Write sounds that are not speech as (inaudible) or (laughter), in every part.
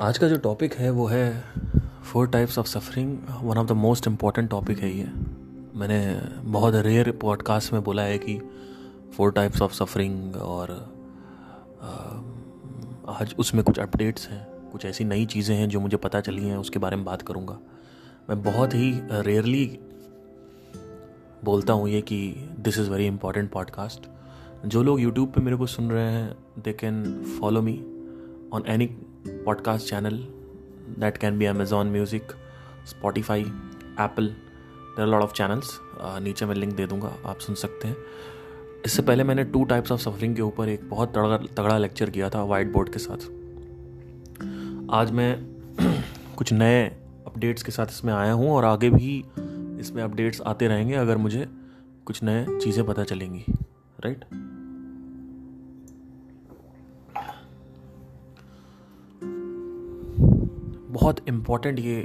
आज का जो टॉपिक है, वो है four types of suffering one of the most important topic है ये. मैंने बहुत रेयर पॉडकास्ट में बोला है कि फोर टाइप्स ऑफ़ सफरिंग और आज उसमें कुछ अपडेट्स हैं, कुछ ऐसी नई चीज़ें हैं जो मुझे पता चली हैं, उसके बारे में बात करूँगा। मैं बहुत ही रेयरली बोलता हूँ ये कि this is very important podcast जो लोग यूट्यूब पे मेरे को सुन रहे हैं they can follow me on any podcast channel that can be Amazon Music, Spotify, Apple. There lot of channels नीचे मैं लिंक दे दूँगा आप सुन सकते हैं। इससे पहले मैंने टू टाइप्स ऑफ़ सफरिंग के ऊपर एक बहुत तगड़ा तगड़ा लेक्चर किया था वाइट बोर्ड के साथ। आज मैं (clears throat) कुछ नए अपडेट्स के साथ इसमें आया हूँ और आगे भी इसमें अपडेट्स आते रहेंगे अगर मुझे कुछ नए चीज़ें पता चलेंगी राइट बहुत इम्पोर्टेंट ये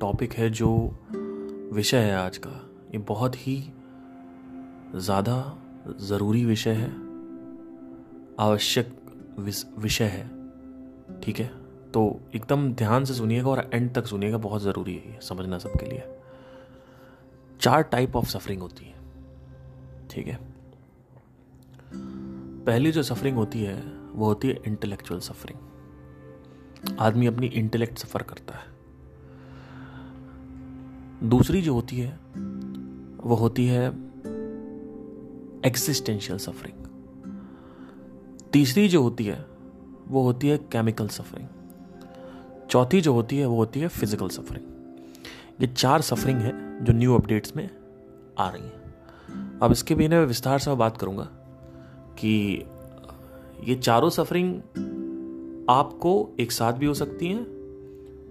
टॉपिक है जो विषय है आज का। ये बहुत ही ज़्यादा ज़रूरी विषय है। आवश्यक विषय है। ठीक है? तो एकदम ध्यान से सुनिएगा और एंड तक सुनिएगा, बहुत ज़रूरी है ये समझना सबके लिए। चार टाइप ऑफ़ सफरिंग होती है। ठीक है? पहली जो सफरिंग होती है, वो होती है इंटेलेक्चुअल सफरिंग आदमी अपनी इंटेलेक्ट सफ़र करता है। दूसरी जो होती है, वो होती है एक्सिस्टेंशियल सफरिंग तीसरी जो होती है, वो होती है केमिकल सफरिंग चौथी जो होती है, वो होती है फ़िज़िकल सफरिंग ये चार सफरिंग है जो न्यू अपडेट्स में आ रही हैं। अब इसके भी विस्तार से मैं बात करूँगा कि ये चारों सफरिंग आपको एक साथ भी हो सकती हैं,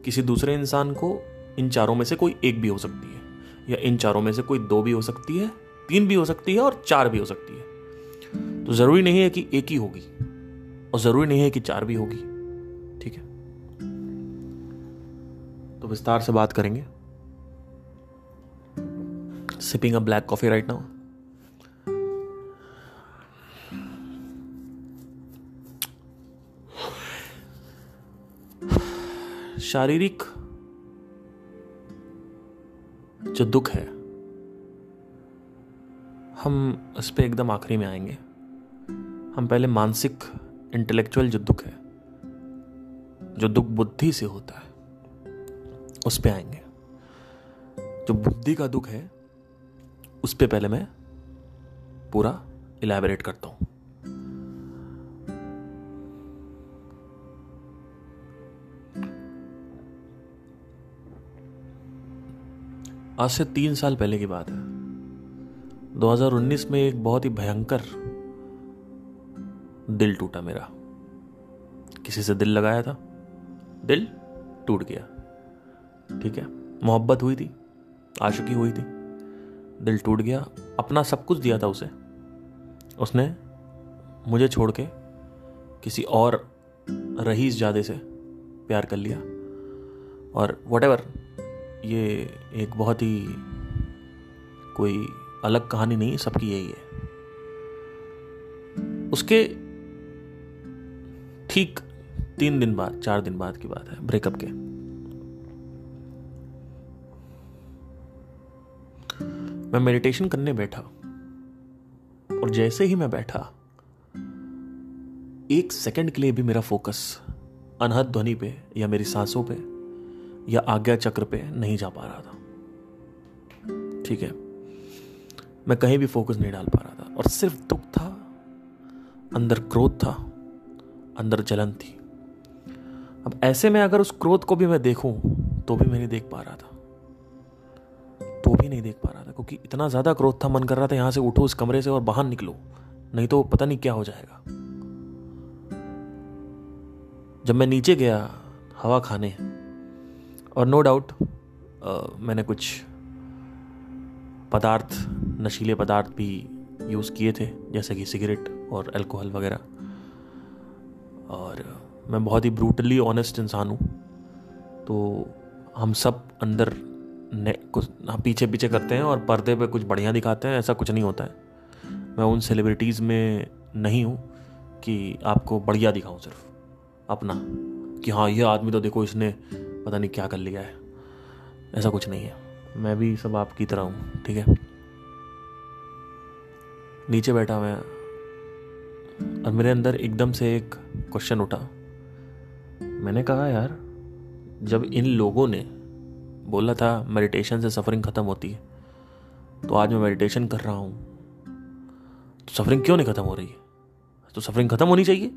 किसी दूसरे इंसान को इन चारों में से कोई एक भी हो सकती है, या इन चारों में से कोई दो भी हो सकती है, तीन भी हो सकती है और चार भी हो सकती है। तो ज़रूरी नहीं है कि एक ही होगी, और ज़रूरी नहीं है कि चार भी होगी, ठीक है? तो विस्तार से बात करेंगे। Sipping a black coffee right now शारीरिक जो दुख है, हम उस पर एकदम आखिरी में आएँगे। हम पहले मानसिक इंटेलेक्चुअल जो दुख है, जो दुख बुद्धि से होता है, उस पर आएँगे। जो बुद्धि का दुख है, उस पर पहले मैं पूरा इलेबरेट करता हूँ। आज से तीन साल पहले की बात है। 2019 में एक बहुत ही भयंकर दिल टूटा मेरा। किसी से दिल लगाया था? दिल टूट गया। ठीक है, मोहब्बत हुई थी, आशिकी हुई थी। दिल टूट गया, अपना सब कुछ दिया था उसे। उसने मुझे छोड़ के किसी और रहीस जादे से प्यार कर लिया। और वट ये एक बहुत ही कोई अलग कहानी नहीं, सबकी यही है। उसके ठीक तीन दिन बाद, चार दिन बाद की बात है ब्रेकअप के। मैं मेडिटेशन करने बैठा और जैसे ही मैं बैठा, एक सेकंड के लिए भी मेरा फोकस अनहद ध्वनि पे या मेरी सांसों पे या आज्ञा चक्र पे नहीं जा पा रहा था। ठीक है? मैं कहीं भी फोकस नहीं डाल पा रहा था। और सिर्फ़ दुख था, अंदर क्रोध था, अंदर जलन थी। अब ऐसे में अगर उस क्रोध को भी मैं देखूँ तो भी मैं नहीं देख पा रहा था। तो भी नहीं देख पा रहा था, क्योंकि इतना ज़्यादा क्रोध था, मन कर रहा था यहाँ से उठो इस कमरे से और बाहर निकलो। नहीं तो पता नहीं क्या हो जाएगा। जब मैं नीचे गया, हवा खाने और नो डाउट मैंने कुछ पदार्थ, नशीले पदार्थ भी यूज़ किए थे, जैसे कि सिगरेट और अल्कोहल वगैरह। और मैं बहुत ही ब्रूटली ऑनेस्ट इंसान हूँ। तो हम सब अंदर ने, कुछ, हम पीछे पीछे करते हैं और पर्दे पे कुछ बढ़िया दिखाते हैं, ऐसा कुछ नहीं होता है। मैं उन सेलिब्रिटीज़ में नहीं हूँ कि आपको बढ़िया दिखाऊँ सिर्फ़, अपना, कि हाँ ये आदमी तो देखो इसने पता नहीं क्या कर लिया है। ऐसा कुछ नहीं है। मैं भी सब आपकी तरह हूँ, ठीक है? नीचे बैठा मैं और मेरे अंदर एकदम से एक क्वेश्चन उठा। मैंने कहा, यार, जब इन लोगों ने बोला था मेडिटेशन से सफरिंग ख़त्म होती है तो आज मैं मेडिटेशन कर रहा हूँ। तो सफरिंग क्यों नहीं ख़त्म हो रही है? तो सफरिंग ख़त्म होनी चाहिए।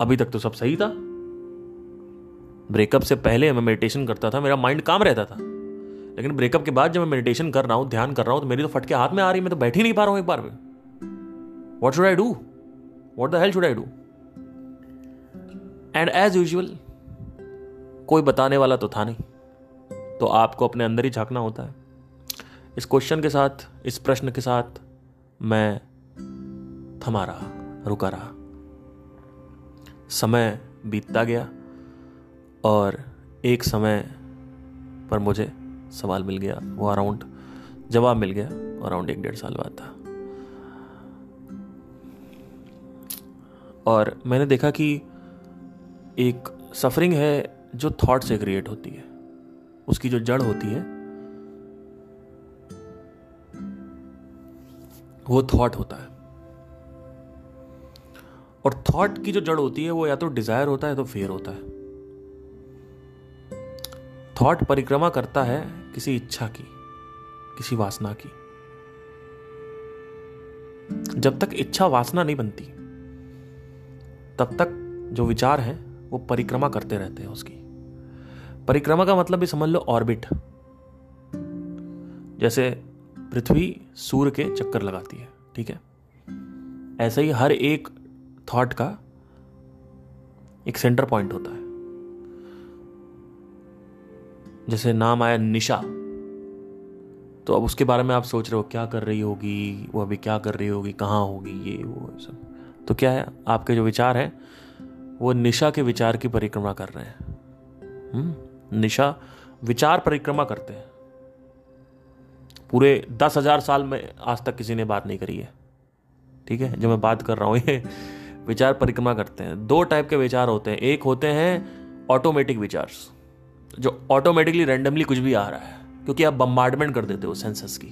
अभी तक तो सब सही था। ब्रेकअप से पहले मैं मेडिटेशन करता था, मेरा माइंड काम रहता था। लेकिन ब्रेकअप के बाद जब मैं मेडिटेशन कर रहा हूँ, ध्यान कर रहा हूँ तो मेरी तो फटके हाथ में आ रही मैं तो बैठ ही नहीं पा रहा हूँ एक बार में। What should I do what the hell should I do and as usual कोई बताने वाला तो था नहीं। तो आपको अपने अंदर ही झांकना होता है। इस क्वेश्चन के साथ, इस प्रश्न के साथ मैं थमा रहा, रुका रहा। समय बीतता गया और एक समय पर मुझे सवाल मिल गया, वो अराउंड, जवाब मिल गया, अराउंड एक डेढ़ साल बाद था। और मैंने देखा कि एक सफरिंग है जो थॉट से क्रिएट होती है। उसकी जो जड़ होती है, वो थॉट होता है। और थॉट की जो जड़ होती है, वो या तो डिज़ायर होता है तो फेयर होता है। थॉट परिक्रमा करता है किसी इच्छा की, किसी वासना की। जब तक इच्छा वासना नहीं बनती, तब तक जो विचार है, वो परिक्रमा करते रहते हैं उसकी। परिक्रमा का मतलब भी समझ लो ऑर्बिट जैसे पृथ्वी सूर्य के चक्कर लगाती है, ठीक है? ऐसे ही हर एक थॉट का एक सेंटर पॉइंट होता है। जैसे नाम आया निशा। तो अब उसके बारे में आप सोच रहे हो, क्या कर रही होगी? वो अभी क्या कर रही होगी? कहाँ होगी? ये, वो सब। तो क्या है, आपके जो विचार हैं, वो निशा के विचार की परिक्रमा कर रहे हैं। हम्म निशा विचार परिक्रमा करते हैं। पूरे दस हज़ार साल में आज तक किसी ने बात नहीं करी है। ठीक है, जो मैं बात कर रहा हूँ, ये विचार परिक्रमा करते हैं। दो टाइप के विचार होते हैं। एक होते हैं ऑटोमेटिक विचार। जो ऑटोमेटिकली रैंडमली कुछ भी आ रहा है, क्योंकि आप बम्बार्डमेंट कर देते हो सेंसस की।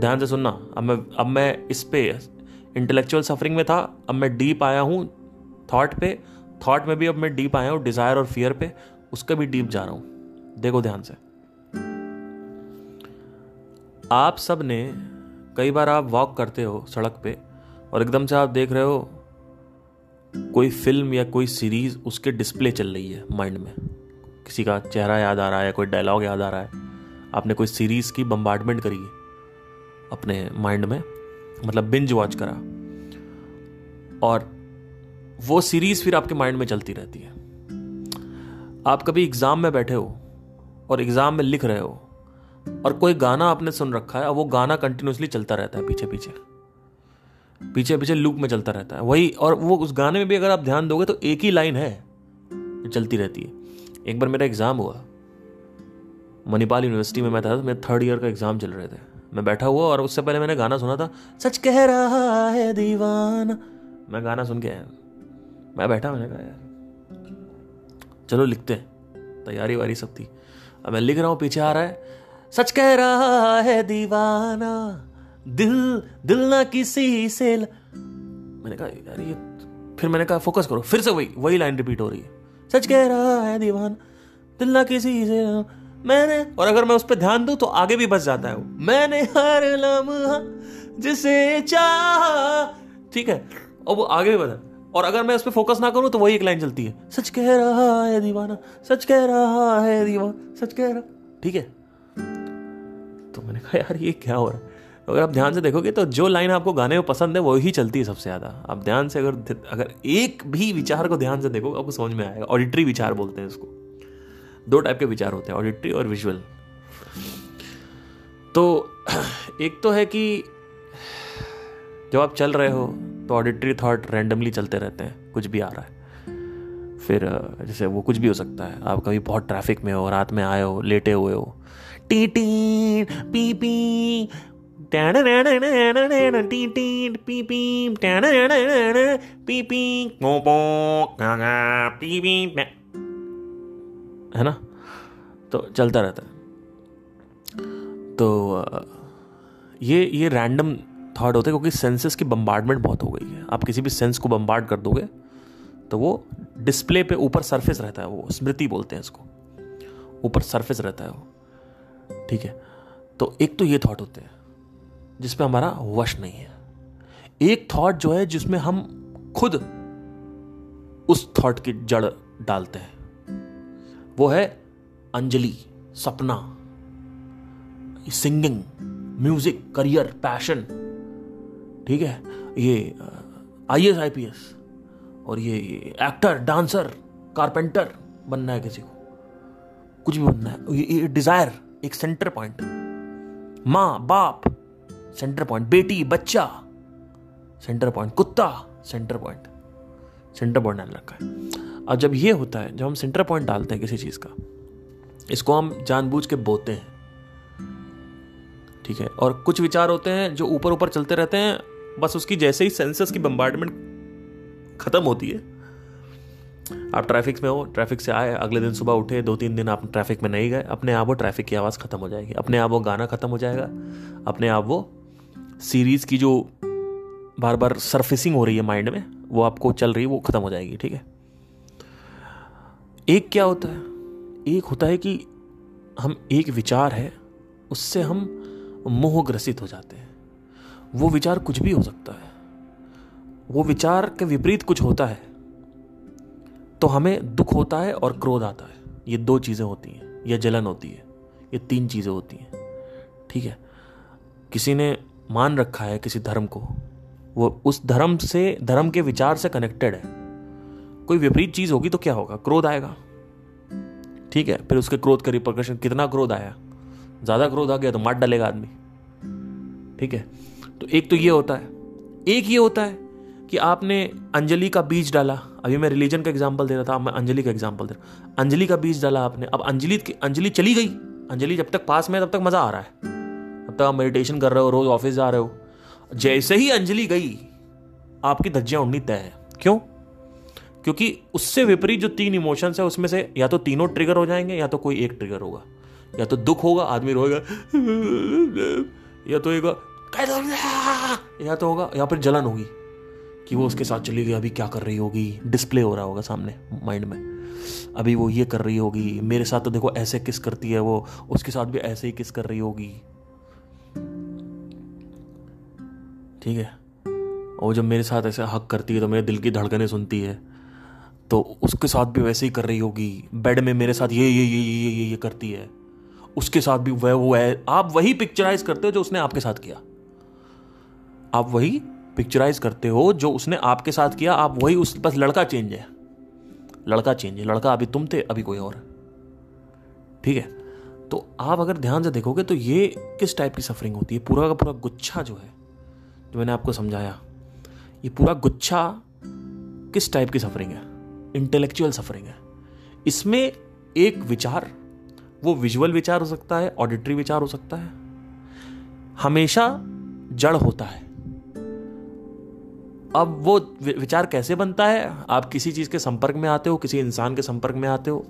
ध्यान से सुनना, अब मैं अब मैं इस पे इंटेलेक्चुअल सफरिंग में था, अब मैं डीप आया हूँ थॉट पे। थॉट में भी अब मैं डीप आया हूँ डिज़ायर और फियर पे। उसका भी डीप जा रहा हूँ। देखो ध्यान से। आप सबने कई बार आप वॉक करते हो सड़क पे, और एकदम से आप देख रहे हो कोई फ़िल्म या कोई सीरीज़ उसके डिस्प्ले चल रही है माइंड में। किसी का चेहरा याद आ रहा है कोई डायलॉग याद आ रहा है। आपने कोई सीरीज़ की बम्बार्डमेंट करी अपने माइंड में? मतलब बिंज वॉच करा। और वो सीरीज़ फिर आपके माइंड में चलती रहती है। आप कभी एग्ज़ाम में बैठे हो और एग्ज़ाम में लिख रहे हो और कोई गाना आपने सुन रखा है और वो गाना कंटिन्यूसली चलता रहता है पीछे पीछे पीछे पीछे लूप में चलता रहता है। वही, और वो उस गाने में भी अगर आप ध्यान दोगे तो एक ही लाइन है चलती रहती है। एक बार मेरा एग्ज़ाम हुआ। मणिपाल यूनिवर्सिटी में मैं था, मेरे थर्ड ईयर का एग्ज़ाम चल रहे थे। मैं बैठा हुआ और उससे पहले मैंने गाना सुना था, सच कह रहा है दीवान। मैं गाना सुन के आया। मैं बैठा, मैंने कहा, यार, चलो लिखते हैं। तैयारी वारी सब थी। अब मैं लिख रहा हूँ, पीछे आ रहा है, सच कह रहा है दीवाना। दिल दिल ना किसी से ल... मैंने कहा, यार ये फिर मैंने कहा, फोकस करो। फिर से वही वही लाइन रिपीट हो रही है। सच कह रहा है दीवान, दिल ना किसी से मैंने, और अगर मैं उस पर ध्यान दूँ तो आगे भी बस जाता है वो। मैंने हर लम्हा जिसे चाह, ठीक है और वो आगे भी बता। और अगर मैं उस पर फोकस ना करूँ तो वही एक लाइन चलती है। सच कह रहा है दीवाना, सच कह रहा है दीवाना, सच कह रहा, ठीक है। तो मैंने कहा, यार ये क्या हो रहा है? अगर आप ध्यान से देखोगे तो जो लाइन आपको गाने में पसंद है वही चलती है सबसे ज़्यादा। आप ध्यान से अगर अगर एक भी विचार को ध्यान से देखो, आपको समझ में आएगा। ऑडिटरी विचार बोलते हैं इसको। दो टाइप के विचार होते हैं ऑडिटरी और विजुअल तो (clears throat) एक तो है कि जब आप चल रहे हो तो ऑडिटरी थॉट रैंडमली चलते रहते हैं। कुछ भी आ रहा है। फिर जैसे वो कुछ भी हो सकता है। आप कभी बहुत ट्रैफ़िक में हो, रात में आए हो, लेटे हुए हो। टी टी पी पी है ना तो चलता रहता है तो ये ये रैंडम थॉट होते हैं क्योंकि सेंसेस की बम्बार्डमेंट बहुत हो गई है आप किसी भी सेंस को बम्बार्ड कर दोगे तो वो डिस्प्ले पे ऊपर सरफेस रहता है वो स्मृति बोलते हैं इसको ऊपर सरफेस रहता है वो ठीक है तो एक तो ये थॉट होते हैं जिसपे हमारा वश नहीं है। एक थॉट जो है जिसमें हम खुद उस थॉट की जड़ डालते हैं वो है अंजलि सपना सिंगिंग म्यूज़िक करियर पैशन ठीक है? ये I S I P S और ये, एक्टर डांसर कारपेंटर बनना है किसी को। कुछ भी बनना है। ये डिज़ायर एक सेंटर पॉइंट माँ बाप सेंटर पॉइंट, बेटी, बच्चा। सेंटर पॉइंट, कुत्ता। सेंटर पॉइंट सेंटर पॉइंट डाल रखा है। अब जब ये होता है, जब हम सेंटर पॉइंट डालते हैं किसी चीज़ का, इसको हम जानबूझ के बोते हैं। ठीक है? और कुछ विचार होते हैं जो ऊपर ऊपर चलते रहते हैं, बस उसकी जैसे ही सेंसस की बम्बार्डमेंट खत्म होती है। आप ट्रैफ़िक में हो ट्रैफ़िक से आए, अगले दिन सुबह उठे, दो तीन दिन आप ट्रैफ़िक में नहीं गए, अपने आप वो ट्रैफ़िक की आवाज़ खत्म हो जाएगी। अपने आप वो गाना खत्म हो जाएगा, अपने आप वो सीरीज़ की जो बार बार सरफेसिंग हो रही है माइंड में, वो आपको चल रही है, वो खत्म हो जाएगी, ठीक है? एक क्या होता है? एक होता है कि हम एक विचार है, उससे हम मोह ग्रसित हो जाते हैं। वो विचार कुछ भी हो सकता है। वो विचार के विपरीत कुछ होता है तो हमें दुख होता है और क्रोध आता है। ये दो चीज़ें होती हैं, या जलन होती है, ये तीन चीज़ें होती हैं, ठीक है? किसी ने मान रखा है किसी धर्म को। वो उस धर्म से, धर्म के विचार से कनेक्टेड है। कोई विपरीत चीज़ होगी तो क्या होगा? क्रोध आएगा। ठीक है, फिर उसके क्रोध का रिपोर्केशन कितना क्रोध आया? ज़्यादा क्रोध आ गया तो मार डालेगा आदमी। ठीक है तो एक तो ये होता है। एक ये होता है कि आपने अंजलि का बीज डाला। अभी मैं रिलीजन का एग्ज़ाम्पल दे रहा था मैं अंजलि का एग्ज़ाम्पल दे रहा अंजलि का बीज डाला आपने। अब अंजलि अंजलि चली गई। अंजलि जब तक पास में तब तक मज़ा आ रहा है। तब मेडिटेशन कर रहे हो, रोज ऑफ़िस जा रहे हो। जैसे ही अंजलि गई, आपकी धज्जियाँ उड़नी तय है। क्यों? क्योंकि उससे विपरीत जो तीन इमोशंस है, उसमें से या तो तीनों ट्रिगर हो जाएँगे, या तो कोई एक ट्रिगर होगा। या तो दुख होगा, आदमी रोएगा, या तो एक या तो होगा, या फिर जलन होगी कि वो उसके साथ चली गई, अभी क्या कर रही होगी। डिस्प्ले हो रहा होगा सामने माइंड में। अभी वो ये कर रही होगी, मेरे साथ तो देखो ऐसे किस करती है वो, उसके साथ भी ऐसे ही किस कर रही होगी। ठीक है? और जब मेरे साथ ऐसे हक करती है तो मेरे दिल की धड़कनें सुनती है तो उसके साथ भी वैसे ही कर रही होगी। बेड में मेरे साथ ये ये ये ये ये ये करती है। उसके साथ भी वह, वो है। आप वही पिक्चराइज करते हो जो उसने आपके साथ किया। आप वही पिक्चराइज करते हो जो उसने आपके साथ किया। आप वही उस, बस लड़का चेंज है। लड़का चेंज है। लड़का अभी तुम थे, अभी कोई और। ठीक है? तो आप अगर ध्यान से देखोगे तो ये किस टाइप की सफरिंग होती है? पूरा का पूरा गुच्छा जो है जो मैंने आपको समझाया। ये पूरा गुच्छा किस टाइप की सफरिंग है? इंटेलेक्चुअल सफरिंग है। इसमें एक विचार, वो विजुअल विचार हो सकता है ऑडिटरी विचार हो सकता है। हमेशा जड़ होता है। अब वो, विचार कैसे बनता है? आप किसी चीज़ के संपर्क में आते हो, किसी इंसान के संपर्क में आते हो।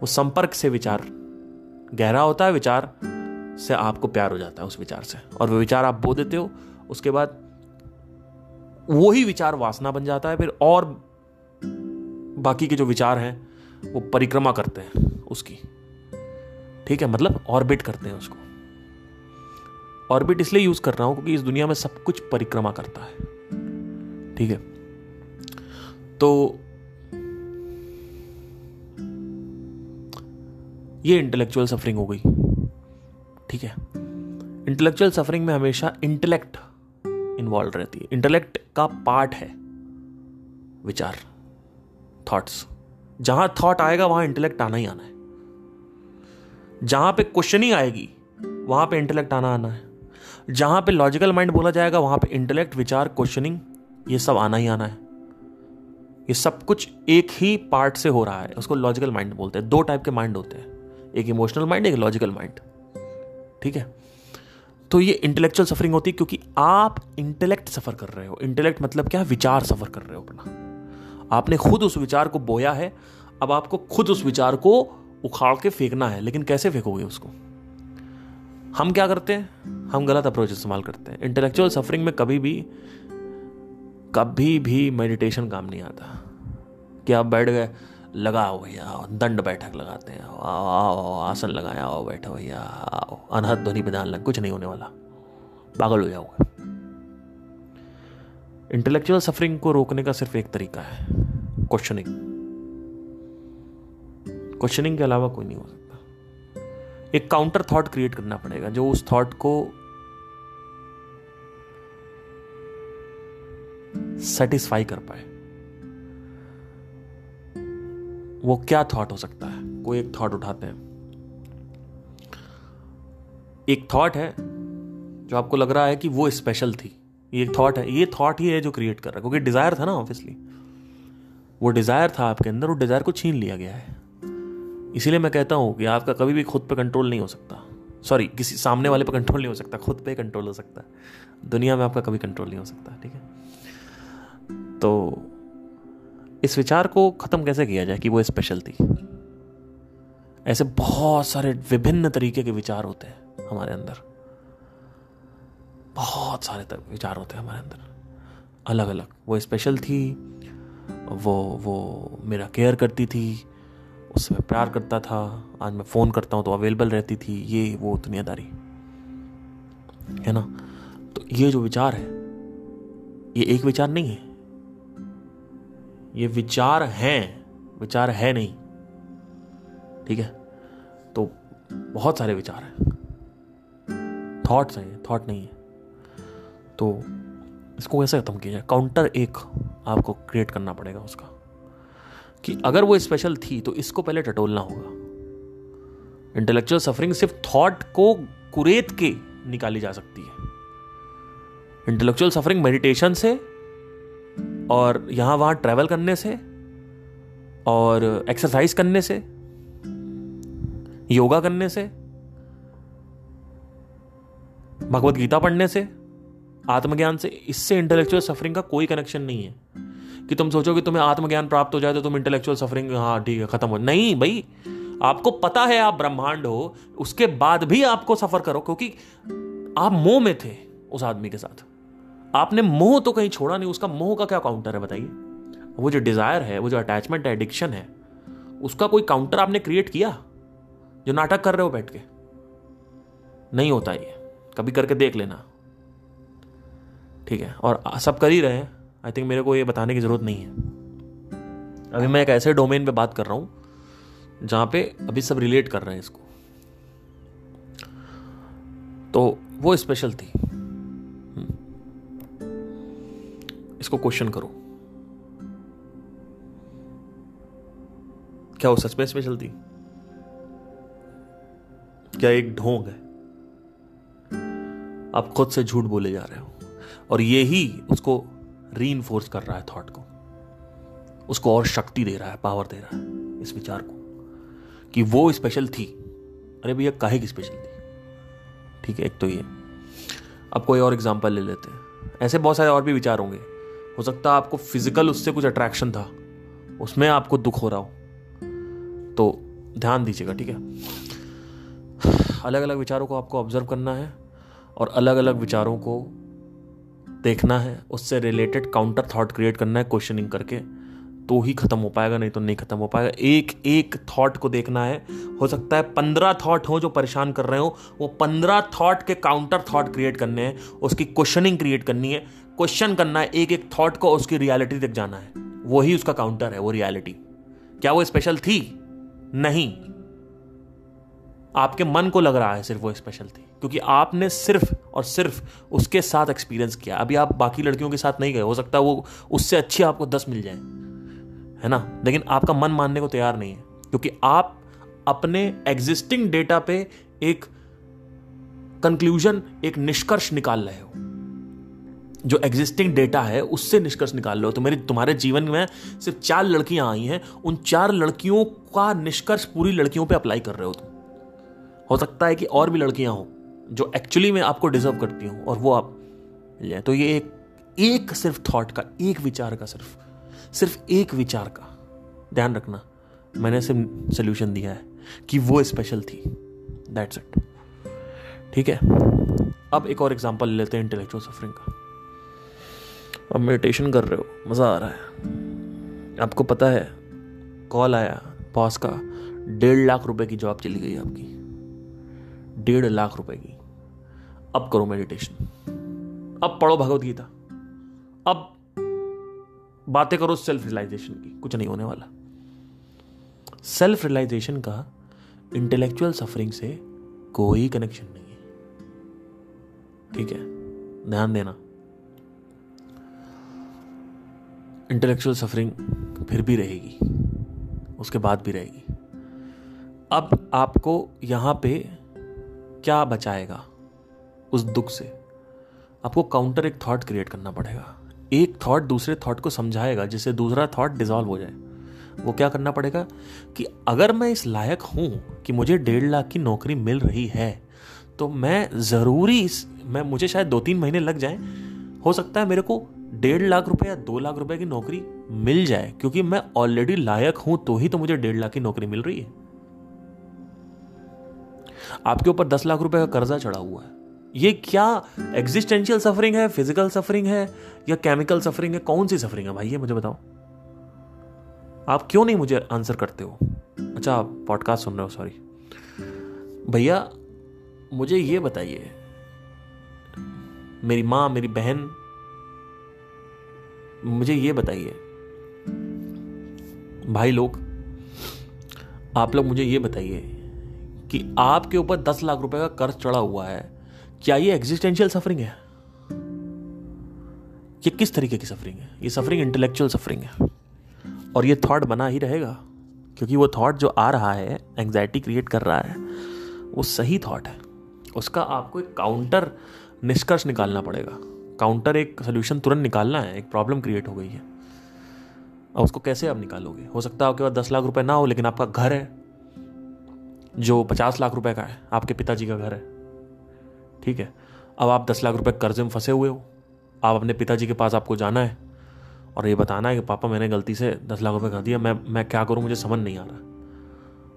वो संपर्क से विचार, गहरा होता है विचार से आपको प्यार हो जाता है उस विचार से। और वो विचार आप बो देते हो, उसके बाद वही विचार वासना बन जाता है, फिर और बाकी के जो विचार हैं, वो परिक्रमा करते हैं उसकी। ठीक है? मतलब ऑर्बिट करते हैं उसको। ऑर्बिट इसलिए यूज़ कर रहा हूँ क्योंकि इस दुनिया में सब कुछ परिक्रमा करता है। ठीक है? तो ये इंटेलेक्चुअल सफरिंग हो गई। ठीक है? इंटेलेक्चुअल सफरिंग में हमेशा इंटेलेक्ट इन्वॉल्व रहती है। इंटेलेक्ट का पार्ट है विचार थॉट्स जहाँ थॉट आएगा, वहाँ इंटेलेक्ट आना ही आना है। जहाँ पे क्वेश्चनिंग आएगी, वहाँ पे इंटेलेक्ट आना आना है। जहाँ पे लॉजिकल माइंड बोला जाएगा, वहाँ पे इंटेलेक्ट विचार क्वेश्चनिंग ये सब आना ही आना है। ये सब कुछ एक ही पार्ट से हो रहा है। उसको लॉजिकल माइंड बोलते हैं। दो टाइप के माइंड होते हैं। एक इमोशनल माइंड एक लॉजिकल माइंड ठीक है? तो ये इंटेलेक्चुअल सफरिंग होती है क्योंकि आप इंटेलेक्ट सफ़र कर रहे हो। इंटेलेक्ट मतलब क्या विचार सफ़र कर रहे हो अपना। आपने खुद उस विचार को बोया है, अब आपको खुद उस विचार को उखाड़ के फेंकना है। लेकिन कैसे फेंकोगे उसको? हम क्या करते हैं? हम गलत अप्रोच इस्तेमाल करते हैं। इंटेलेक्चुअल सफरिंग में कभी भी कभी भी मेडिटेशन काम नहीं आता। कि आप बैठ गए लगाओ भैया, दंड बैठक लगाते हैं। आओ आओ आसन लगाया, आओ, बैठो भैया, आओ। अनहद ध्वनि विधान लग, कुछ नहीं होने वाला। पागल हो जाओगे। इंटेलेक्चुअल सफरिंग को रोकने का सिर्फ़ एक तरीका है। क्वेश्चनिंग क्वेश्चनिंग के अलावा कोई नहीं हो सकता। एक काउंटर थॉट क्रिएट करना पड़ेगा, जो उस थॉट को सेटिस्फाई कर पाए। वो क्या थॉट हो सकता है? कोई एक थॉट उठाते हैं। एक थॉट है, जो आपको लग रहा है कि वो स्पेशल थी। ये थॉट है। ये थॉट ही है जो क्रिएट कर रहा है, क्योंकि डिज़ायर था ना ऑब्वियसली वो डिज़ायर था आपके अंदर, वो डिज़ायर को छीन लिया गया है। इसीलिए मैं कहता हूँ कि आपका कभी भी खुद पे कंट्रोल नहीं हो सकता। सॉरी किसी सामने वाले पे कंट्रोल नहीं हो सकता, खुद पे कंट्रोल हो सकता। है दुनिया में आपका कभी कंट्रोल नहीं हो सकता, ठीक है? तो इस विचार को ख़त्म कैसे किया जाए कि वो स्पेशल थी? ऐसे बहुत सारे विभिन्न तरीके के विचार होते हैं हमारे अंदर। बहुत सारे विचार होते हैं हमारे अंदर। अलग अलग वो स्पेशल थी, वो वो मेरा केयर करती थी, उससे मैं प्यार करता था, आज मैं फ़ोन करता हूँ तो अवेलेबल रहती थी, ये, वो दुनियादारी। है ना? तो ये जो विचार है, ये एक विचार नहीं है। ये विचार हैं, विचार है नहीं। ठीक है? तो बहुत सारे विचार हैं। थॉट्स हैं थॉट नहीं है। तो इसको कैसे खत्म किया जाए काउंटर एक आपको क्रिएट करना पड़ेगा उसका। कि अगर वो स्पेशल थी तो इसको पहले टटोलना होगा। इंटेलेक्चुअल सफरिंग सिर्फ़ थॉट को कुरेत के निकाली जा सकती है। इंटेलेक्चुअल सफरिंग मेडिटेशन से और यहाँ वहाँ ट्रैवल करने से और एक्सरसाइज करने से योगा करने से, भगवत गीता पढ़ने से, आत्मज्ञान से, इससे इंटेलेक्चुअल सफरिंग का कोई कनेक्शन नहीं है। कि तुम सोचो कि तुम्हें आत्मज्ञान प्राप्त हो जाए तो तुम इंटेलेक्चुअल सफरिंग हाँ ठीक है, खत्म हो, नहीं भाई, आपको पता है आप ब्रह्मांड हो, उसके बाद भी आपको सफ़र करो, क्योंकि आप मोह में थे उस आदमी के साथ। आपने मोह तो कहीं छोड़ा नहीं, उसका मोह का क्या काउंटर है बताइए? वो जो डिज़ायर है, वो जो अटैचमेंट है एडिक्शन है, उसका कोई काउंटर आपने क्रिएट किया? जो नाटक कर रहे हो बैठ के? नहीं होता ये। कभी करके देख लेना। ठीक है, और सब कर ही रहे हैं। आई थिंक मेरे को ये बताने की ज़रूरत नहीं है। अभी मैं एक ऐसे डोमेन पे बात कर रहा हूँ, जहाँ पे अभी सब रिलेट कर रहे हैं इसको। तो वो स्पेशल थी। इसको क्वेश्चन करो। क्या वो सच में स्पेशल थी क्या एक ढोंग है? आप खुद से झूठ बोले जा रहे हो और ये ही उसको री कर रहा है थॉट को। उसको और शक्ति दे रहा है पावर दे रहा है इस विचार को कि वो स्पेशल थी। अरे भैया, काहे की स्पेशल थी? ठीक है, एक तो ये। अब कोई और एग्जांपल ले लेते हैं। ऐसे बहुत सारे और भी विचार होंगे। हो सकता है आपको फ़िज़िकल उससे कुछ अट्रैक्शन था। उसमें आपको दुख हो रहा हो। तो ध्यान दीजिएगा, ठीक है? अलग अलग विचारों को आपको ऑब्ज़र्व करना है और अलग अलग विचारों को देखना है। उससे रिलेटेड काउंटर थॉट क्रिएट करना है क्वेश्चनिंग करके। तो ही खत्म हो पाएगा, नहीं तो नहीं खत्म हो पाएगा। एक एक थॉट को देखना है। हो सकता है पंद्रह थॉट हो जो परेशान कर रहे हो। वो पंद्रह थॉट के काउंटर थॉट क्रिएट करने हैं। उसकी क्वेश्चनिंग क्रिएट करनी है। क्वेश्चन करना है एक एक थॉट को उसकी रियलिटी तक जाना है। वही उसका काउंटर है, वो रियलिटी क्या वो स्पेशल थी? नहीं। आपके मन को लग रहा है सिर्फ़ वो स्पेशल थी, क्योंकि आपने सिर्फ़ और सिर्फ़ उसके साथ एक्सपीरियंस किया। अभी आप बाकी लड़कियों के साथ नहीं गए, हो सकता वो उससे अच्छी आपको दस मिल जाए। है ना? लेकिन आपका मन मानने को तैयार नहीं है, क्योंकि आप अपने एग्जिस्टिंग डेटा पे एक कंक्लूजन एक निष्कर्ष निकाल रहे हो। जो एग्जिस्टिंग डेटा है, उससे निष्कर्ष निकाल लो। तो मेरी, तुम्हारे जीवन में सिर्फ़ चार लड़कियाँ आई हैं, उन चार लड़कियों का निष्कर्ष पूरी लड़कियों पे अप्लाई कर रहे हो तुम। हो सकता है कि और भी लड़कियाँ हो, जो एक्चुअली में आपको डिजर्व करती हूँ, और वो आप जाए। तो ये एक एक सिर्फ़ थॉट का, एक विचार का सिर्फ़ सिर्फ़ एक विचार का। ध्यान रखना, मैंने सिर्फ़ सोल्यूशन दिया है कि वो स्पेशल थी। दैट्स इट ठीक है? अब एक और एग्जांपल लेते हैं इंटेलेक्चुअल सफरिंग का। अब मेडिटेशन कर रहे हो, मज़ा आ रहा है। आपको पता है कॉल आया बॉस का, डेढ़ लाख रुपए की जॉब चली गई आपकी। डेढ़ लाख रुपए की। अब करो मेडिटेशन अब पढ़ो भगवत गीता। अब बातें करो सेल्फ रियलाइजेशन की, कुछ नहीं होने वाला। सेल्फ रियलाइजेशन का इंटेलेक्चुअल सफरिंग से कोई कनेक्शन नहीं है। ठीक है? ध्यान देना। इंटेलेक्चुअल सफरिंग फिर भी रहेगी, उसके बाद भी रहेगी। अब आपको यहाँ पे क्या बचाएगा उस दुख से? आपको काउंटर एक थॉट क्रिएट करना पड़ेगा। एक थॉट दूसरे थॉट को समझाएगा, जिससे दूसरा थॉट डिजॉल्व हो जाए। वो क्या करना पड़ेगा कि अगर मैं इस लायक हूँ कि मुझे डेढ़ लाख की नौकरी मिल रही है तो मैं ज़रूरी मैं, मुझे शायद दो तीन महीने लग जाए। हो सकता है मेरे को डेढ़ लाख रुपए या दो लाख रुपए की नौकरी मिल जाए, क्योंकि मैं ऑलरेडी लायक हूँ तो ही तो मुझे डेढ़ लाख की नौकरी मिल रही है। आपके ऊपर दस लाख रुपए का कर्जा चढ़ा हुआ है। ये क्या एग्जिस्टेंशियल सफरिंग है फ़िज़िकल सफरिंग है, या केमिकल सफरिंग है? कौन सी सफरिंग है? भाई, ये मुझे बताओ। आप क्यों नहीं मुझे आंसर करते हो? अच्छा आप पॉडकास्ट सुन रहे हो सॉरी भैया, मुझे ये बताइए। मेरी माँ, मेरी बहन मुझे ये बताइए। भाई लोग, आप लोग मुझे ये बताइए कि आपके ऊपर दस लाख रुपए का कर्ज चढ़ा हुआ है, क्या ये एग्जिस्टेंशियल सफरिंग है? ये किस तरीके की सफरिंग है? ये सफरिंग इंटेलेक्चुअल सफरिंग है। और ये थॉट बना ही रहेगा, क्योंकि वो थॉट जो आ रहा है एंग्जाइटी क्रिएट कर रहा है, वो सही थॉट है। उसका आपको एक काउंटर निष्कर्ष निकालना पड़ेगा। काउंटर एक सोल्यूशन तुरंत निकालना है, एक प्रॉब्लम क्रिएट हो गई है। अब उसको कैसे आप निकालोगे? हो सकता है आपके पास दस लाख रुपए ना हो, लेकिन आपका घर है, जो पचास लाख रुपए का है, आपके पिताजी का घर है, ठीक है? अब आप दस लाख रुपए कर्जे में फंसे हुए हो, आप अपने पिताजी के पास आपको जाना है, और ये बताना है कि, पापा, मैंने गलती से दस लाख रुपए कर दिया, मैं मैं क्या करूँ? मुझे समझ नहीं आ रहा।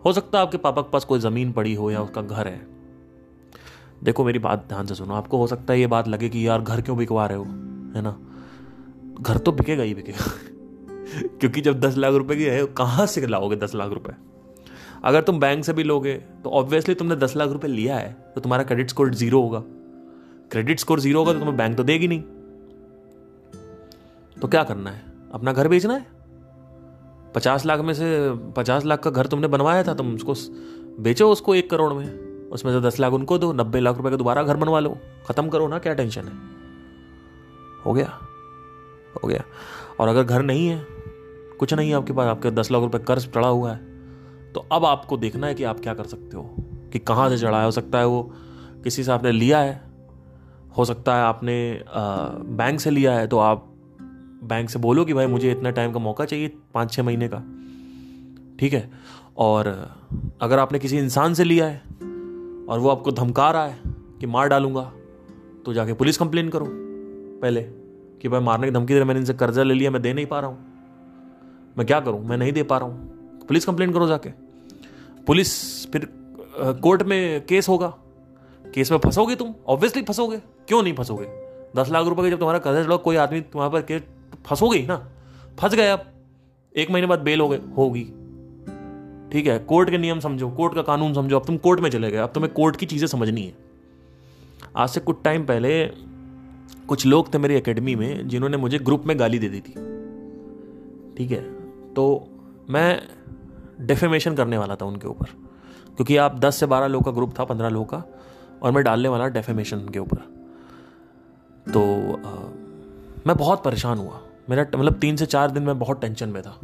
हो सकता है आपके पापा के पास कोई ज़मीन पड़ी हो या उसका घर है देखो मेरी बात ध्यान से सुनो। आपको हो सकता है ये बात लगे कि यार घर क्यों बिकवा रहे हो, है ना? घर तो बिकेगा ही बिकेगा। (laughs) क्योंकि जब दस लाख रुपए की है, कहाँ से लाओगे दस लाख रुपए? अगर तुम बैंक से भी लोगे तो ऑब्वियसली तुमने दस लाख रुपए लिया है तो तुम्हारा क्रेडिट स्कोर ज़ीरो होगा। क्रेडिट स्कोर ज़ीरो होगा तो तुम्हें बैंक तो देगी नहीं। तो क्या करना है? अपना घर बेचना है? पचास लाख में से, पचास लाख का घर तुमने बनवाया था, तुम उसको बेचो उसको एक करोड़ में। उसमें से दस लाख उनको दो, नब्बे लाख रुपए का दोबारा घर बनवा लो। खत्म करो ना, क्या टेंशन है? हो गया? हो गया। और अगर घर नहीं है, कुछ नहीं है आपके पास, आपके दस लाख रुपए कर्ज चढ़ा हुआ है तो अब आपको देखना है कि आप क्या कर सकते हो, कि कहाँ से चढ़ा है हो सकता है वो, किसी से आपने लिया है? हो सकता है आपने बैंक से लिया है तो आप बैंक से बोलो कि भाई मुझे इतना टाइम का मौका चाहिए, पाँच छः महीने का। ठीक है? और अगर आपने किसी इंसान से लिया है और वो आपको धमका रहा है कि मार डालूँगा तो जाके पुलिस कंप्लेन करो। पहले कि भाई मारने की धमकी दे मैंने इनसे कर्जा ले लिया, मैं दे नहीं पा रहा हूँ। मैं क्या करूँ? मैं नहीं दे पा रहा हूँ। पुलिस कंप्लेन करो जाके। पुलिस फिर कोर्ट में केस होगा। केस में फंसोगे तुम? ऑब्वियसली फंसोगे। क्यों नहीं फंसोगे? दस लाख रुपए का जब तुम्हारा कर्जा चढ़ो कोई आदमी तुम्हारे पर केस, फंसोगे ना। फंस गए अब एक महीने बाद बेल हो गए, होगी। ठीक है? कोर्ट के नियम समझो कोर्ट का कानून समझो अब तुम कोर्ट में चले गए अब तुम्हें कोर्ट की चीज़ें समझनी है। आज से कुछ टाइम पहले कुछ लोग थे मेरी एकेडमी में जिन्होंने मुझे ग्रुप में गाली दे दी थी। ठीक है? तो मैं डेफेमेशन करने वाला था उनके ऊपर क्योंकि आप 10 से 12 लोग का ग्रुप था 15 लोग का और मैं डालने वाला डेफेमेशन उनके ऊपर। तो आ, मैं बहुत परेशान हुआ। मेरा मतलब तीन से चार दिन में बहुत टेंशन में था।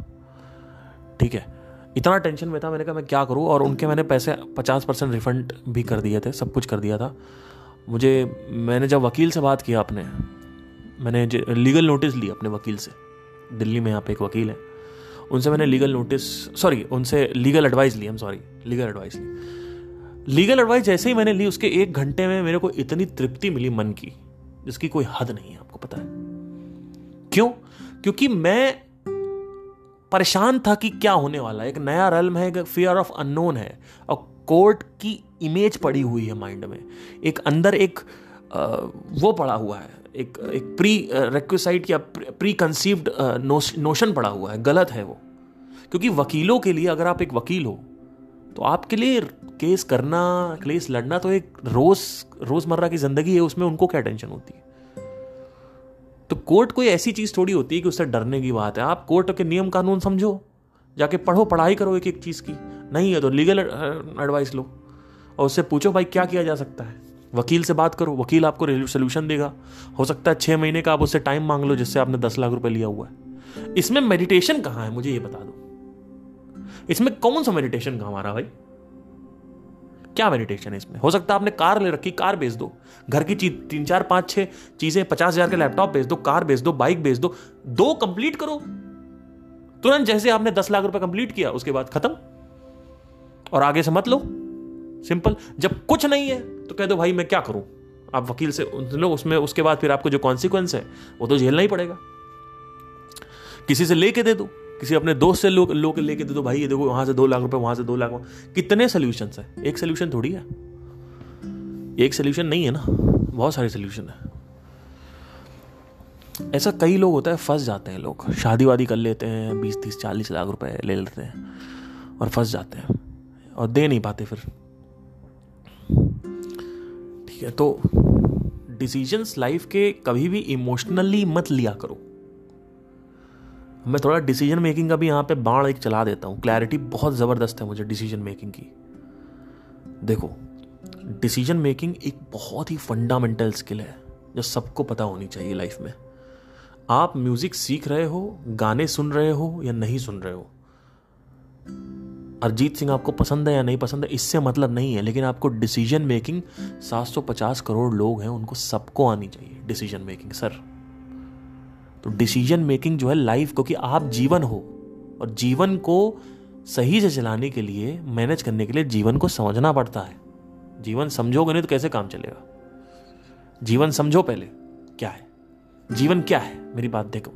ठीक है? इतना टेंशन में था, मैंने कहा, मैं क्या करूँ? और उनके मैंने पैसे पचास परसेंट रिफंड भी कर दिए थे, सब कुछ कर दिया था। मुझे, मैंने जब वकील से बात किया अपने मैंने लीगल नोटिस ली अपने वकील से। दिल्ली में यहाँ पे एक वकील है। उनसे मैंने लीगल नोटिस सॉरी उनसे लीगल एडवाइस ली हम सॉरी लीगल एडवाइस ली। लीगल एडवाइस जैसे ही मैंने ली, उसके एक घंटे में मेरे को इतनी तृप्ति मिली मन की, जिसकी कोई हद नहीं है, आपको पता है। क्यों? क्योंकि मैं परेशान था कि क्या होने वाला है। एक नया रल्म है, एक फियर ऑफ़ अननोन है। और कोर्ट की इमेज पड़ी हुई है माइंड में। एक अंदर एक वो पड़ा हुआ है। एक एक प्री रिक्वेसाइट या प्री कंसीव्ड नोशन पड़ा हुआ है। गलत है वो। क्योंकि वकीलों के लिए अगर आप एक वकील हो तो आपके लिए केस करना केस लड़ना तो एक रोज, रोज़मर्रा की ज़िंदगी है। उसमें उनको क्या टेंशन होती है? तो कोर्ट कोई ऐसी चीज़ थोड़ी होती है कि उससे डरने की बात है। आप कोर्ट के नियम कानून समझो, जाके पढ़ो, पढ़ाई करो एक एक चीज़ की। नहीं है तो लीगल एडवाइस लो। और उससे पूछो भाई क्या किया जा सकता है? वकील से बात करो, वकील आपको सोल्यूशन देगा। हो सकता है छह महीने का आप उससे टाइम मांग लो जिससे आपने दस लाख रुपए लिया हुआ है। इसमें मेडिटेशन कहाँ है? मुझे ये बता दो। इसमें कौन सा मेडिटेशन का हमारा भाई? क्या मेडिटेशन है इसमें? हो सकता है आपने कार ले रखी, कार बेच दो। घर की चीज़ तीन, चार, पाँच, छह चीज़ें, पचास हज़ार के लैपटॉप बेच दो, कार बेच दो बाइक बेच दो दो कंप्लीट करो। तुरंत जैसे आपने दस लाख रुपए कंप्लीट किया, उसके बाद खत्म। और आगे से मत लो। सिंपल जब कुछ नहीं है तो कह दो, भाई, मैं क्या करूँ? आप वकील से लो उसमें, उसके बाद फिर आपको जो कॉन्सिक्वेंस है, वो तो झेलना ही पड़ेगा। किसी से लेके दे दो। किसी अपने दोस्त से लोग लो के लेके दे दो, भाई, ये देखो, वहाँ से दो लाख रुपए, वहाँ से दो लाख कितने सोल्यूशन है? एक सोल्यूशन थोड़ी है। एक सोल्यूशन नहीं है ना। बहुत सारे सोल्यूशन है। ऐसा कई लोग होता है, फंस जाते हैं लोग। शादी वादी कर लेते हैं, बीस, तीस, चालीस लाख रुपए ले लेते हैं और फंस जाते हैं और दे नहीं पाते फिर। ठीक है तो डिसीजंस लाइफ के कभी भी इमोशनली मत लिया करो। मैं थोड़ा डिसीज़न मेकिंग का भी यहाँ पे बाण एक चला देता हूँ। क्लैरिटी बहुत ज़बरदस्त है मुझे डिसीज़न मेकिंग की। देखो डिसीज़न मेकिंग एक बहुत ही फंडामेंटल स्किल है, जो सबको पता होनी चाहिए लाइफ में। आप म्यूज़िक सीख रहे हो, गाने सुन रहे हो या नहीं सुन रहे हो। अरिजीत सिंह आपको पसंद है या नहीं पसंद है, इससे मतलब नहीं है, लेकिन आपको डिसीज़न मेकिंग 750 करोड़ लोग हैं, उनको सबको आनी चाहिए डिसीज़न मेकिंग सर। तो डिसीज़न मेकिंग जो है लाइफ क्योंकि आप जीवन हो और जीवन को सही से चलाने के लिए मैनेज करने के लिए जीवन को समझना पड़ता है। जीवन समझोगे नहीं तो कैसे काम चलेगा? जीवन समझो पहले, क्या है? जीवन क्या है? मेरी बात देखो।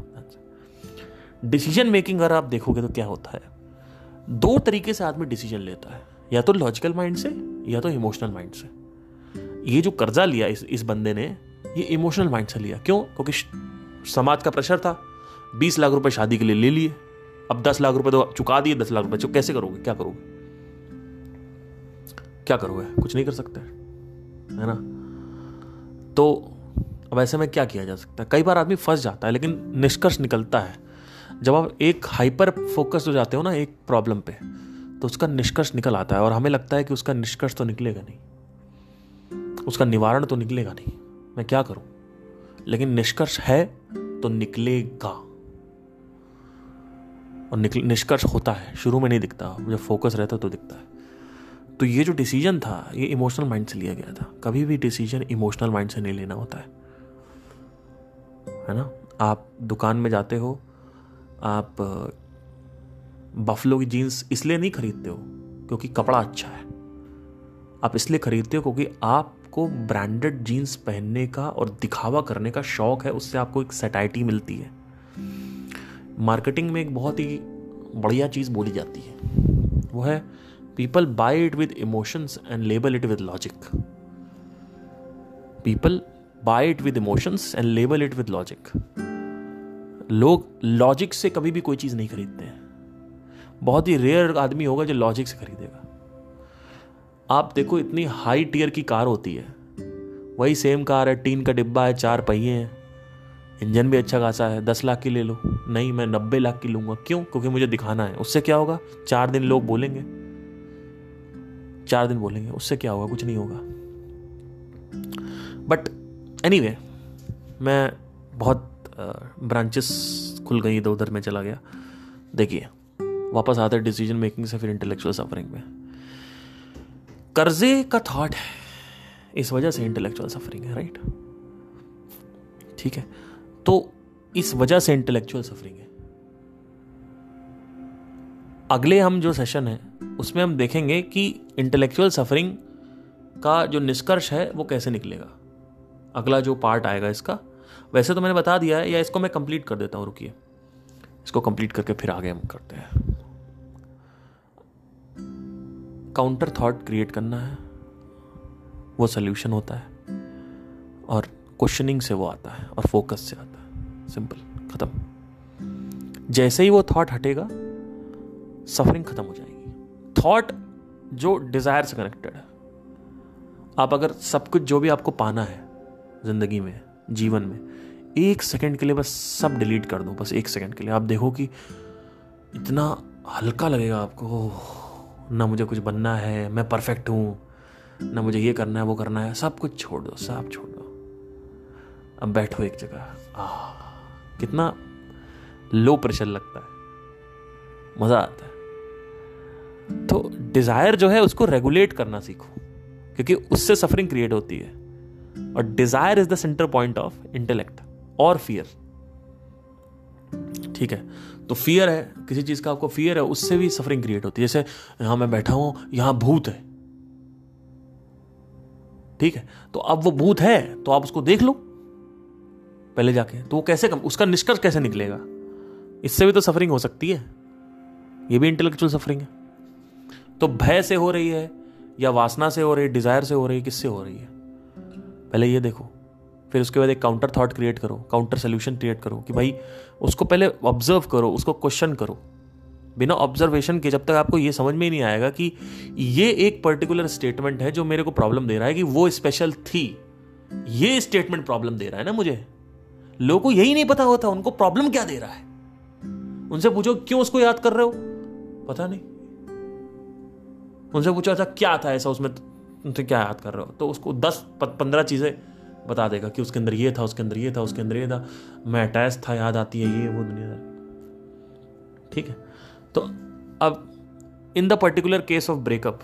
डिसीज़न मेकिंग अगर आप देखोगे तो क्या होता है? दो तरीके से आदमी डिसीज़न लेता है। या तो लॉजिकल माइंड से, या तो इमोशनल माइंड से। ये जो कर्जा लिया इस इस बंदे ने, ये इमोशनल माइंड से लिया। क्यों? क्योंकि समाज का प्रेशर था। बीस लाख रुपए शादी के लिए ले लिए। अब दस लाख रुपए तो चुका दिए, दस लाख रुपए कैसे करोगे? क्या करोगे? क्या करोगे? कुछ नहीं कर सकते। है ना? तो अब ऐसे में क्या किया जा सकता है? कई बार आदमी फंस जाता है, लेकिन निष्कर्ष निकलता है। जब आप एक हाइपर फोकस हो जाते हो ना, एक प्रॉब्लम पे तो उसका निष्कर्ष निकल आता है और हमें लगता है कि उसका निष्कर्ष तो निकलेगा नहीं। उसका निवारण तो निकलेगा नहीं। मैं क्या करूँ? लेकिन निष्कर्ष है तो निकलेगा। और निकल, निष्कर्ष होता है, शुरू में नहीं दिखता। जब फोकस रहता तो दिखता है। तो ये जो डिसीज़न था, ये इमोशनल माइंड से लिया गया था। कभी भी डिसीज़न इमोशनल माइंड से नहीं लेना होता है। है ना? आप दुकान में जाते हो, आप बफलो की जीन्स इसलिए नहीं खरीदते हो, क्योंकि कपड़ा अच्छा है। आप इसलिए खरीदते हो क्योंकि आप आपको ब्रांडेड जीन्स पहनने का और दिखावा करने का शौक है, उससे आपको एक सेटाइटी मिलती है। मार्केटिंग में एक बहुत ही बढ़िया चीज़ बोली जाती है। वो है people buy it with emotions and label it with logic people buy it with emotions and label it with logic लोग लॉजिक से कभी भी कोई चीज़ नहीं खरीदते हैं। बहुत ही रेयर आदमी होगा जो लॉजिक से खरीदेगा। आप देखो इतनी हाई टीयर की कार होती है। वही सेम कार है टीन का डिब्बा है चार पहिए हैं। इंजन भी अच्छा खासा है दस लाख की ले लो। नहीं मैं नब्बे लाख की लूँगा। क्यों? क्योंकि मुझे दिखाना है। उससे क्या होगा? चार दिन लोग बोलेंगे। चार दिन बोलेंगे। उससे क्या होगा? कुछ नहीं होगा। बट एनी anyway, मैं बहुत ब्रांचेस खुल गई इधर उधर में चला गया। देखिए वापस आते डिसीज़न मेकिंग से फिर इंटेलेक्चुअल सफरिंग में। कर्जे का थॉट है। इस वजह से इंटेलेक्चुअल सफरिंग है राइट ठीक है। तो इस वजह से इंटेलेक्चुअल सफरिंग है। अगले हम जो सेशन है, उसमें हम देखेंगे कि इंटेलेक्चुअल सफरिंग का जो निष्कर्ष है, वो कैसे निकलेगा। अगला जो पार्ट आएगा इसका, वैसे तो मैंने बता दिया है, या इसको मैं कंप्लीट कर देता हूँ, रुकिए। इसको कंप्लीट करके फिर आगे हम करते हैं। काउंटर थॉट क्रिएट करना है, वो सोल्यूशन होता है और क्वेश्चनिंग से वो आता है और फोकस से आता है। सिंपल खत्म। जैसे ही वो थॉट हटेगा सफरिंग खत्म हो जाएगी। थॉट जो डिज़ायर से कनेक्टेड है। आप अगर सब कुछ जो भी आपको पाना है, ज़िंदगी में, जीवन में, एक सेकंड के लिए बस सब डिलीट कर दो, बस एक सेकंड के लिए। आप देखो कि इतना हल्का लगेगा आपको ना मुझे कुछ बनना है, मैं परफेक्ट हूँ, ना मुझे ये करना है, वो करना है। सब कुछ छोड़ दो, सब छोड़ दो। अब बैठो एक जगह। आ, कितना लो प्रेशर लगता है। मज़ा आता है। तो डिज़ायर जो है, उसको रेगुलेट करना सीखो, क्योंकि उससे सफरिंग क्रिएट होती है। और desire is the centre point of intellect और फियर ठीक है? तो फियर है, किसी चीज़ का आपको फियर है, उससे भी सफरिंग क्रिएट होती है। जैसे यहाँ मैं बैठा हूँ, यहाँ भूत है। ठीक है? तो अब वो भूत है तो आप उसको देख लो। पहले जाके तो वो कैसे कम, उसका निष्कर्ष कैसे निकलेगा? इससे भी तो सफरिंग हो सकती है। ये भी इंटेलेक्चुअल सफरिंग है। तो भय से हो रही है, या वासना से हो रही है डिज़ायर से हो रही है, किससे हो रही है? पहले ये देखो। फिर उसके बाद एक काउंटर थॉट क्रिएट करो काउंटर सोल्यूशन क्रिएट करो कि भाई उसको पहले ऑब्ज़र्व करो, उसको क्वेश्चन करो। बिना ऑब्जर्वेशन के जब तक आपको ये समझ में ही नहीं आएगा कि ये एक पर्टिकुलर स्टेटमेंट है जो मेरे को प्रॉब्लम दे रहा है कि वो स्पेशल थी। ये स्टेटमेंट प्रॉब्लम दे रहा है ना मुझे? लोगों को यही नहीं पता होता, उनको प्रॉब्लम क्या दे रहा है? उनसे पूछो, क्यों उसको याद कर रहे हो? पता नहीं। उनसे पूछो अच्छा क्या था ऐसा उसमें? उनसे क्या याद कर रहे हो? तो उसको दस पंद्रह चीज़ें बता देगा कि उसके अंदर ये था, उसके अंदर ये था, उसके अंदर ये था। मैं अटैच था, याद आती है ये, वो दुनिया ठीक है? तो अब in the particular case of breakup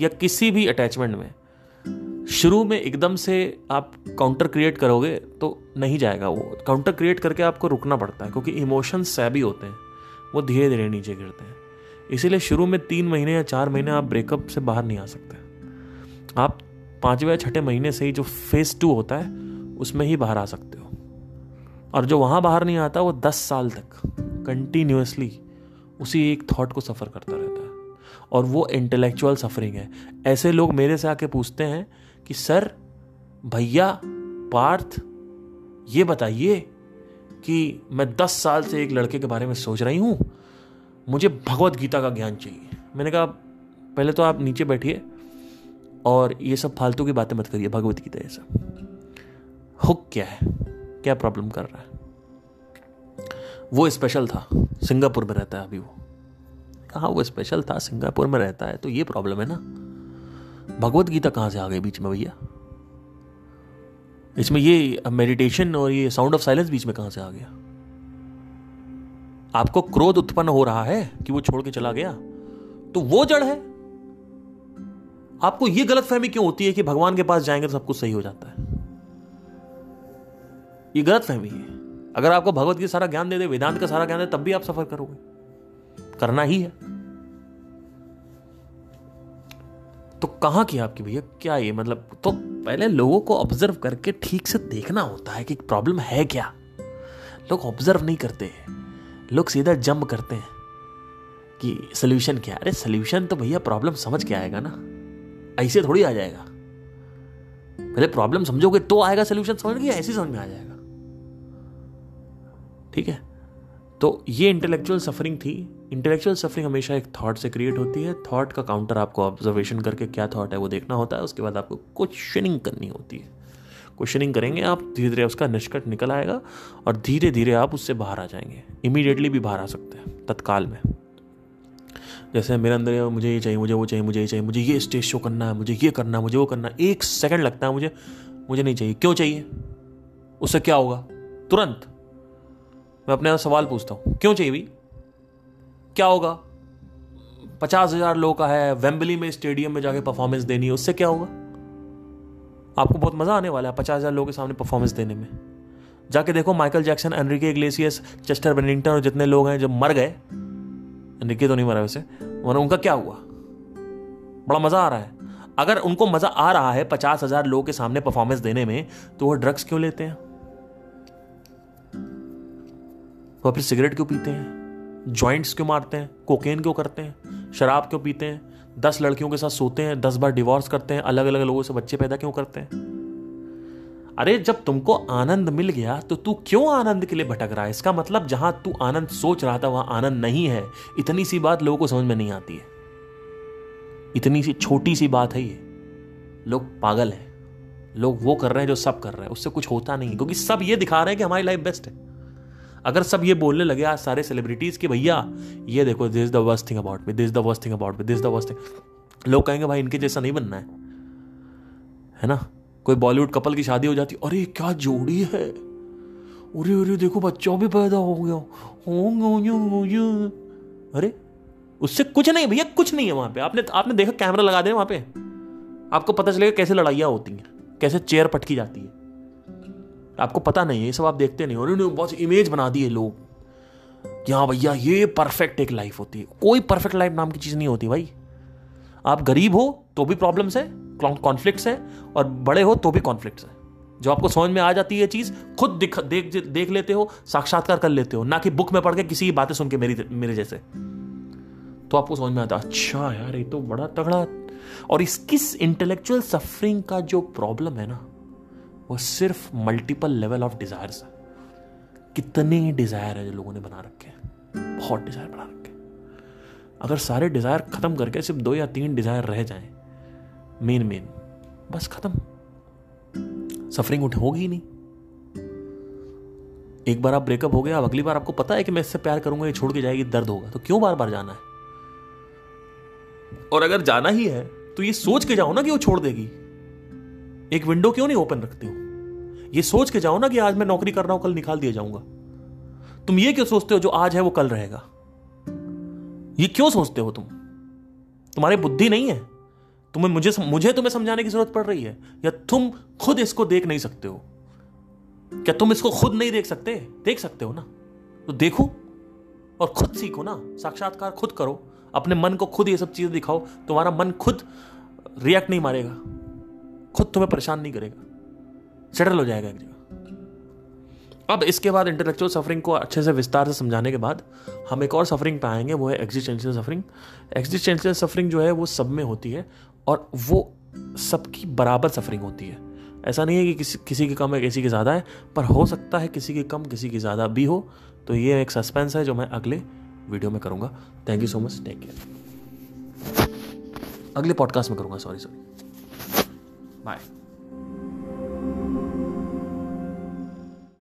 या किसी भी अटैचमेंट में, शुरू में एकदम से आप काउंटर क्रिएट करोगे तो नहीं जाएगा वो। काउंटर क्रिएट करके आपको रुकना पड़ता है, क्योंकि इमोशंस सैबी होते हैं। वो धीरे धीरे नीचे गिरते हैं। इसीलिए शुरू में तीन महीने या चार महीने आप ब्रेकअप से बाहर नहीं आ सकते। आप पाँचवें या छठे महीने से ही जो फ़ेज़ टू होता है, उसमें ही बाहर आ सकते हो। और जो वहाँ बाहर नहीं आता, वो दस साल तक कंटिन्यूसली उसी एक थॉट को सफ़र करता रहता है। और वो इंटेलेक्चुअल सफरिंग है। ऐसे लोग मेरे से आके पूछते हैं कि, सर, भैया, पार्थ, ये बताइए कि मैं दस साल से एक लड़के के बारे में सोच रही हूँ। मुझे भगवत गीता का ज्ञान चाहिए। मैंने कहा, पहले तो आप नीचे बैठिए और ये सब फालतू की बातें मत करिए, भगवत गीता ये सब। हुक क्या है? क्या प्रॉब्लम कर रहा है? वो स्पेशल था, सिंगापुर में रहता है अभी वो। कहा वो स्पेशल था, सिंगापुर में रहता है तो ये प्रॉब्लम है ना। भगवत गीता कहाँ से आ गई बीच में भैया? इसमें ये मेडिटेशन और ये साउंड ऑफ़ साइलेंस बीच में कहाँ से आ गया? आपको क्रोध उत्पन्न हो रहा है कि वो छोड़ के चला गया? तो वो जड़ है। आपको यह गलत फहमी क्यों होती है कि भगवान के पास जाएँगे तो सब कुछ सही हो जाता है? ये गलत फहमी है। अगर आपको भगवत की सारा ज्ञान दे दे, वेदांत का सारा ज्ञान दे, तब भी आप सफ़र करोगे। करना ही है। तो कहाँ की आपकी भैया, क्या ये मतलब तो पहले लोगों को ऑब्ज़र्व करके ठीक से देखना होता है कि प्रॉब्लम है क्या। लोग ऑब्ज़र्व नहीं करते हैं। लोग सीधा जंप करते हैं कि सोल्यूशन क्या अरे सोल्यूशन तो भैया प्रॉब्लम समझ के आएगा ना। ऐसे थोड़ी आ जाएगा। पहले प्रॉब्लम समझोगे तो आएगा सोल्यूशन समझ गया? ऐसे समझ में आ जाएगा। ठीक है? तो ये इंटेलेक्चुअल सफरिंग थी। इंटेलेक्चुअल सफरिंग हमेशा एक थॉट से क्रिएट होती है। थॉट का काउंटर आपको ऑब्जर्वेशन करके क्या थॉट है वो देखना होता है। उसके बाद आपको क्वेश्चनिंग करनी होती है। क्वेश्चनिंग करेंगे आप धीरे धीरे उसका निष्कट निकल आएगा और धीरे धीरे आप उससे बाहर आ जाएँगे। इमीडिएटली भी बाहर आ सकते हैं, तत्काल में। जैसे मेरे अंदर मुझे ये चाहिए, मुझे वो चाहिए, मुझे ये चाहिए, मुझे ये स्टेज शो करना है, मुझे ये करना है, मुझे वो करना है। एक सेकंड लगता है मुझे मुझे नहीं चाहिए। क्यों चाहिए? उससे क्या होगा? तुरंत। मैं अपने सवाल पूछता हूँ, क्यों चाहिए भी क्या होगा? पचास हज़ार लोग का है वेम्बली में स्टेडियम में जाके परफॉर्मेंस देनी है, उससे क्या होगा? आपको बहुत मज़ा आने वाला है पचास हज़ार लोगों के सामने परफॉर्मेंस देने में। जाके देखो Michael Jackson, Enrique Iglesias, Chester Bennington और जितने लोग हैं जब मर गए निकी तो नहीं मरा वैसे। मगर उनका क्या हुआ? बड़ा मज़ा आ रहा है। अगर उनको मज़ा आ रहा है पचास हज़ार लोगों के सामने परफॉर्मेंस देने में तो वो ड्रग्स क्यों लेते हैं? वो फिर सिगरेट क्यों पीते हैं? जॉइंट्स क्यों मारते हैं? कोकेन क्यों करते हैं? शराब क्यों पीते हैं? दस लड़कियों के साथ सोते हैं, दस बार डिवोर्स करते हैं अलग अलग लोगों से बच्चे पैदा क्यों करते हैं? अरे, जब तुमको आनंद मिल गया तो तू क्यों आनंद के लिए भटक रहा है? इसका मतलब जहाँ तू आनंद सोच रहा था, वहाँ आनंद नहीं है। इतनी सी बात लोगों को समझ में नहीं आती है। इतनी सी छोटी सी बात है ये। लोग पागल हैं। लोग वो कर रहे हैं जो सब कर रहे हैं। उससे कुछ होता नहीं क्योंकि सब ये दिखा रहे हैं कि हमारी लाइफ बेस्ट है। अगर सब ये बोलने लगे, आज सारे सेलिब्रिटीज के भैया, ये देखो this the worst thing about me this the worst thing about me this the worst thing लोग कहेंगे, भाई, इनके जैसा नहीं बनना है। है ना? कोई बॉलीवुड कपल की शादी हो जाती अरे, क्या जोड़ी है? अरे अरे देखो, बच्चा भी पैदा हो गया। अरे, उससे कुछ नहीं, भैया, कुछ नहीं है वहाँ पे। आपने आपने देखा कैमरा लगा दे वहाँ पे? आपको पता चलेगा कैसे लड़ाइयाँ होती हैं, कैसे चेयर पटकी जाती है। आपको पता नहीं है, ये सब आप देखते नहीं उन्होंने बहुत इमेज बना दी है लोग। कि हाँ भैया, ये परफेक्ट एक लाइफ होती है। कोई परफेक्ट लाइफ नाम की चीज़ नहीं होती भाई। आप गरीब हो तो भी प्रॉब्लम्स है। कॉन्फ्लिक्ट्स है, और बड़े हो तो भी कॉन्फ्लिक्ट्स है। जो आपको समझ में आ जाती है चीज़, खुद दिख, देख देख लेते हो, साक्षात्कार कर लेते हो, ना कि बुक में पढ़ के किसी की बातें सुन के मेरी, मेरे जैसे। तो आपको समझ में आता अच्छा यार, ये तो बड़ा तगड़ा। और इसकी इंटेलेक्चुअल सफरिंग का जो प्रॉब्लम है ना, वो सिर्फ़ मल्टीपल लेवल ऑफ़ डिजायर्स है। कितने डिज़ायर है जो लोगों ने बना रखे हैं। बहुत डिज़ायर बना रखे हैं। अगर सारे डिज़ायर खत्म करके सिर्फ़ दो या तीन डिज़ायर रह जाएँ मेन मेन। बस खत्म। सफरिंग उठ होगी ही नहीं। एक बार आप ब्रेकअप हो गया अब अगली बार आपको पता है कि मैं इससे प्यार करूँगा, ये छोड़ के जाएगी, दर्द होगा। तो क्यों बार बार जाना है? और अगर जाना ही है तो ये सोच के जाओ ना कि वो छोड़ देगी। एक विंडो क्यों नहीं ओपन रखते हो? ये सोच के जाओ ना कि आज मैं नौकरी कर रहा हूँ, कल निकाल दिया जाऊँगा। तुम ये क्यों सोचते हो जो आज है, वो कल रहेगा? ये क्यों सोचते हो तुम? तुम्हारी बुद्धि नहीं है। तुम्हें मुझे मुझे तुम्हें समझाने की ज़रूरत पड़ रही है? या तुम खुद इसको देख नहीं सकते हो? क्या तुम इसको खुद नहीं देख सकते? देख सकते हो ना? तो देखो और खुद सीखो ना। साक्षात्कार खुद करो। अपने मन को खुद ये सब चीज़ें दिखाओ। तुम्हारा मन खुद रिएक्ट नहीं मारेगा। खुद तुम्हें परेशान नहीं करेगा। सेटल हो जाएगा एक जगह। अब इसके बाद इंटेलेक्चुअल सफरिंग को अच्छे से विस्तार से समझाने के बाद हम एक और सफरिंग पे आएँगे। वो है एग्जिस्टेंशियल सफरिंग एग्जिस्टेंशियल सफरिंग जो है वो सब में होती है। और वो सबकी बराबर सफरिंग होती है। ऐसा नहीं है कि किसी किसी की कम है, किसी की ज़्यादा है, पर हो सकता है किसी की कम, किसी की ज़्यादा भी हो। तो ये एक सस्पेंस है जो मैं अगले वीडियो में करूँगा। Thank you so much take care अगले पॉडकास्ट में करूँगा. Sorry sorry bye